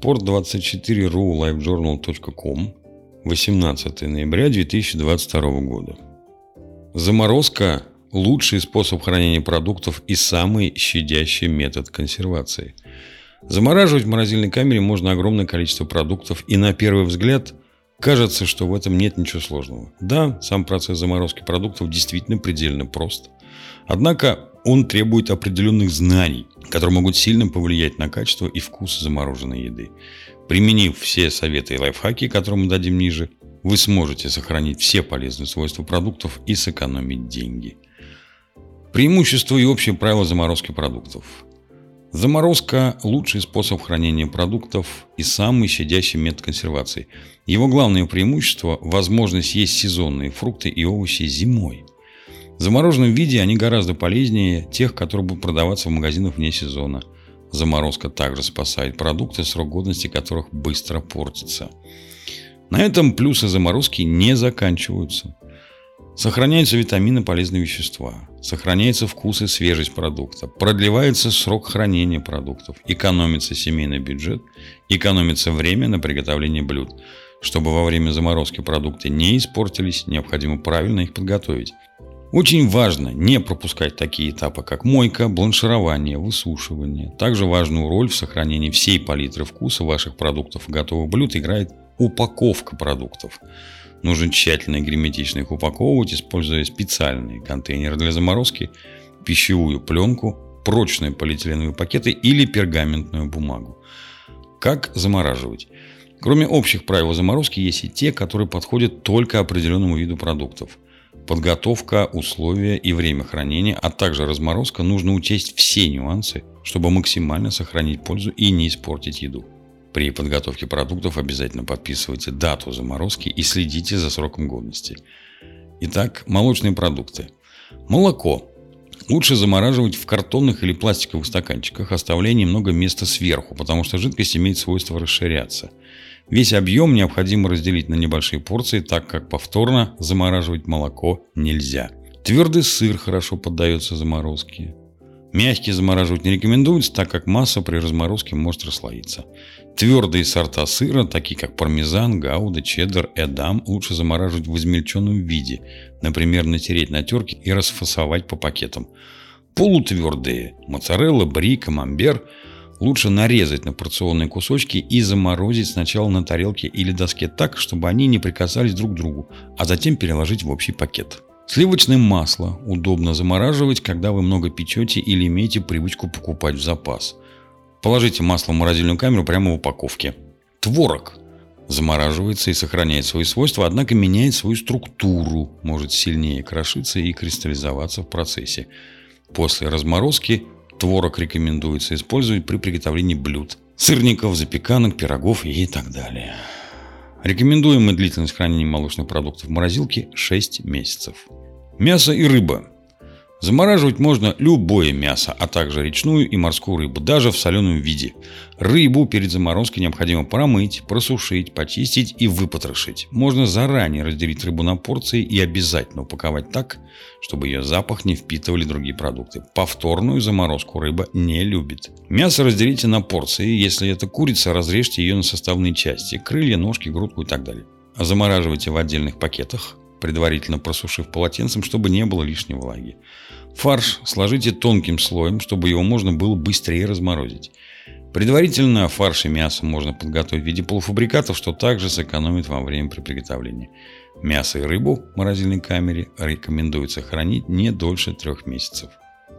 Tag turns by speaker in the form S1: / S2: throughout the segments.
S1: sport24ru livejournal.com 18 ноября 2022 года. Заморозка – лучший способ хранения продуктов и самый щадящий метод консервации. Замораживать в морозильной камере можно огромное количество продуктов, и на первый взгляд кажется, что в этом нет ничего сложного. Да, сам процесс заморозки продуктов действительно предельно прост. Однако он требует определенных знаний, которые могут сильно повлиять на качество и вкус замороженной еды. Применив все советы и лайфхаки, которые мы дадим ниже, вы сможете сохранить все полезные свойства продуктов и сэкономить деньги. Преимущества и общие правила заморозки продуктов. Заморозка – лучший способ хранения продуктов и самый щадящий метод консервации. Его главное преимущество – возможность есть сезонные фрукты и овощи зимой – в замороженном виде они гораздо полезнее тех, которые будут продаваться в магазинах вне сезона. Заморозка также спасает продукты, срок годности которых быстро портится. На этом плюсы заморозки не заканчиваются. Сохраняются витамины, полезные вещества. Сохраняется вкус и свежесть продукта. Продлевается срок хранения продуктов. Экономится семейный бюджет. Экономится время на приготовление блюд. Чтобы во время заморозки продукты не испортились, необходимо правильно их подготовить. Очень важно не пропускать такие этапы, как мойка, бланширование, высушивание. Также важную роль в сохранении всей палитры вкуса ваших продуктов и готовых блюд играет упаковка продуктов. Нужно тщательно и герметично их упаковывать, используя специальные контейнеры для заморозки, пищевую пленку, прочные полиэтиленовые пакеты или пергаментную бумагу. Как замораживать? Кроме общих правил заморозки, есть и те, которые подходят только определенному виду продуктов – Подготовка, условия и время хранения, а также разморозка нужно учесть все нюансы, чтобы максимально сохранить пользу и не испортить еду. При подготовке продуктов обязательно подписывайте дату заморозки и следите за сроком годности. Итак, молочные продукты. Молоко. Лучше замораживать в картонных или пластиковых стаканчиках, оставляя немного места сверху, потому что жидкость имеет свойство расширяться – Весь объем необходимо разделить на небольшие порции, так как повторно замораживать молоко нельзя. Твердый сыр хорошо поддается заморозке. Мягкий замораживать не рекомендуется, так как масса при разморозке может расслоиться. Твердые сорта сыра, такие как пармезан, гауда, чеддер, эдам, лучше замораживать в измельченном виде, например, натереть на терке и расфасовать по пакетам. Полутвердые – моцарелла, бри, камамбер – лучше нарезать на порционные кусочки и заморозить сначала на тарелке или доске так, чтобы они не прикасались друг к другу, а затем переложить в общий пакет. Сливочное масло удобно замораживать, когда вы много печете или имеете привычку покупать в запас. Положите масло в морозильную камеру прямо в упаковке. Творог замораживается и сохраняет свои свойства, однако меняет свою структуру, может сильнее крошиться и кристаллизоваться в процессе. После разморозки Творог рекомендуется использовать при приготовлении блюд, сырников, запеканок, пирогов и так далее. Рекомендуемая длительность хранения молочных продуктов в морозилке 6 месяцев. Мясо и рыба. Замораживать можно любое мясо, а также речную и морскую рыбу, даже в соленом виде. Рыбу перед заморозкой необходимо промыть, просушить, почистить и выпотрошить. Можно заранее разделить рыбу на порции и обязательно упаковать так, чтобы ее запах не впитывали другие продукты. Повторную заморозку рыба не любит. Мясо разделите на порции. Если это курица, разрежьте ее на составные части. Крылья, ножки, грудку и так далее. А замораживайте в отдельных пакетах предварительно просушив полотенцем, чтобы не было лишней влаги. Фарш сложите тонким слоем, чтобы его можно было быстрее разморозить. Предварительно фарш и мясо можно подготовить в виде полуфабрикатов, что также сэкономит вам время при приготовлении. Мясо и рыбу в морозильной камере рекомендуется хранить не дольше трех месяцев.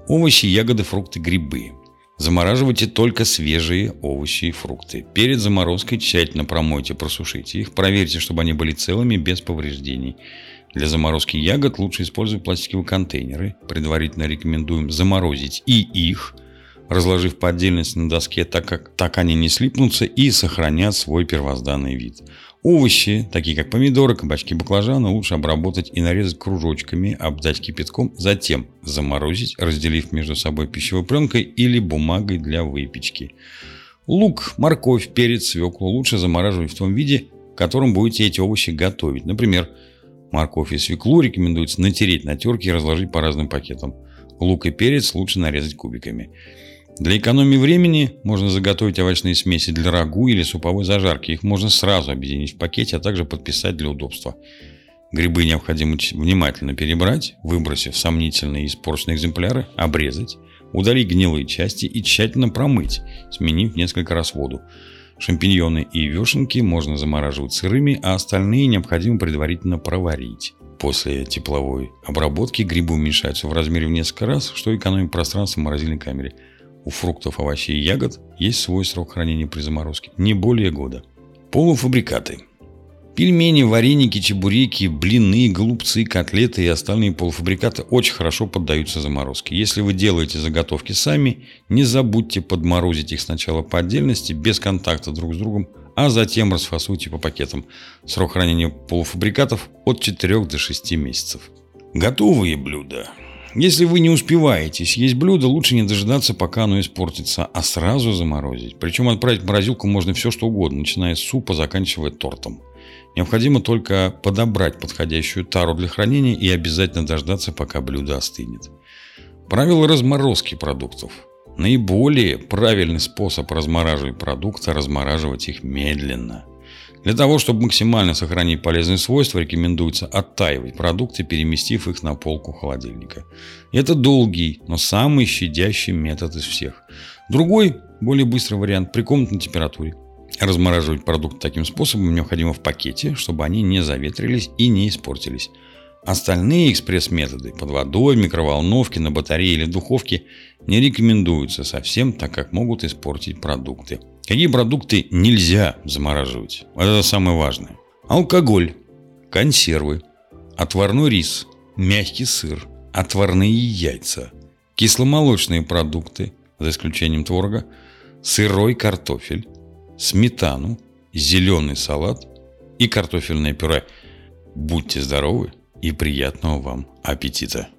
S1: Овощи, ягоды, фрукты, грибы. Замораживайте только свежие овощи и фрукты. Перед заморозкой тщательно промойте, просушите их. Проверьте, чтобы они были целыми, без повреждений. Для заморозки ягод лучше использовать пластиковые контейнеры. Предварительно рекомендуем заморозить и их, разложив по отдельности на доске, так как так они не слипнутся и сохранят свой первозданный вид. Овощи, такие как помидоры, кабачки, баклажаны, лучше обработать и нарезать кружочками, обдать кипятком, затем заморозить, разделив между собой пищевой пленкой или бумагой для выпечки. Лук, морковь, перец, свеклу лучше замораживать в том виде, в котором будете эти овощи готовить. Например, морковь и свеклу рекомендуется натереть на терке и разложить по разным пакетам. Лук и перец лучше нарезать кубиками. Для экономии времени можно заготовить овощные смеси для рагу или суповой зажарки. Их можно сразу объединить в пакете, а также подписать для удобства. Грибы необходимо внимательно перебрать, выбросив сомнительные и испорченные экземпляры, обрезать, удалить гнилые части и тщательно промыть, сменив несколько раз воду. Шампиньоны и вешенки можно замораживать сырыми, а остальные необходимо предварительно проварить. После тепловой обработки грибы уменьшаются в размере в несколько раз, что экономит пространство в морозильной камере. У фруктов, овощей и ягод есть свой срок хранения при заморозке – не более года. Полуфабрикаты – Пельмени, вареники, чебуреки, блины, голубцы, котлеты и остальные полуфабрикаты очень хорошо поддаются заморозке. Если вы делаете заготовки сами, не забудьте подморозить их сначала по отдельности, без контакта друг с другом, а затем расфасуйте по пакетам. Срок хранения полуфабрикатов от 4 до 6 месяцев. Готовые блюда. Если вы не успеваете съесть блюдо, лучше не дожидаться, пока оно испортится, а сразу заморозить. Причем отправить в морозилку можно все, что угодно, начиная с супа, заканчивая тортом. Необходимо только подобрать подходящую тару для хранения и обязательно дождаться, пока блюдо остынет. Правило разморозки продуктов. Наиболее правильный способ размораживать продукты – размораживать их медленно. Для того, чтобы максимально сохранить полезные свойства, рекомендуется оттаивать продукты, переместив их на полку холодильника. Это долгий, но самый щадящий метод из всех. Другой, более быстрый вариант при комнатной температуре – Размораживать продукты таким способом необходимо в пакете, чтобы они не заветрились и не испортились. Остальные экспресс-методы под водой, микроволновке, на батарее или духовке не рекомендуются совсем, так как могут испортить продукты. Какие продукты нельзя замораживать? Это самое важное. Алкоголь, консервы, отварной рис, мягкий сыр, отварные яйца, кисломолочные продукты, за исключением творога, сырой картофель, сметану, зеленый салат и картофельное пюре. Будьте здоровы и приятного вам аппетита!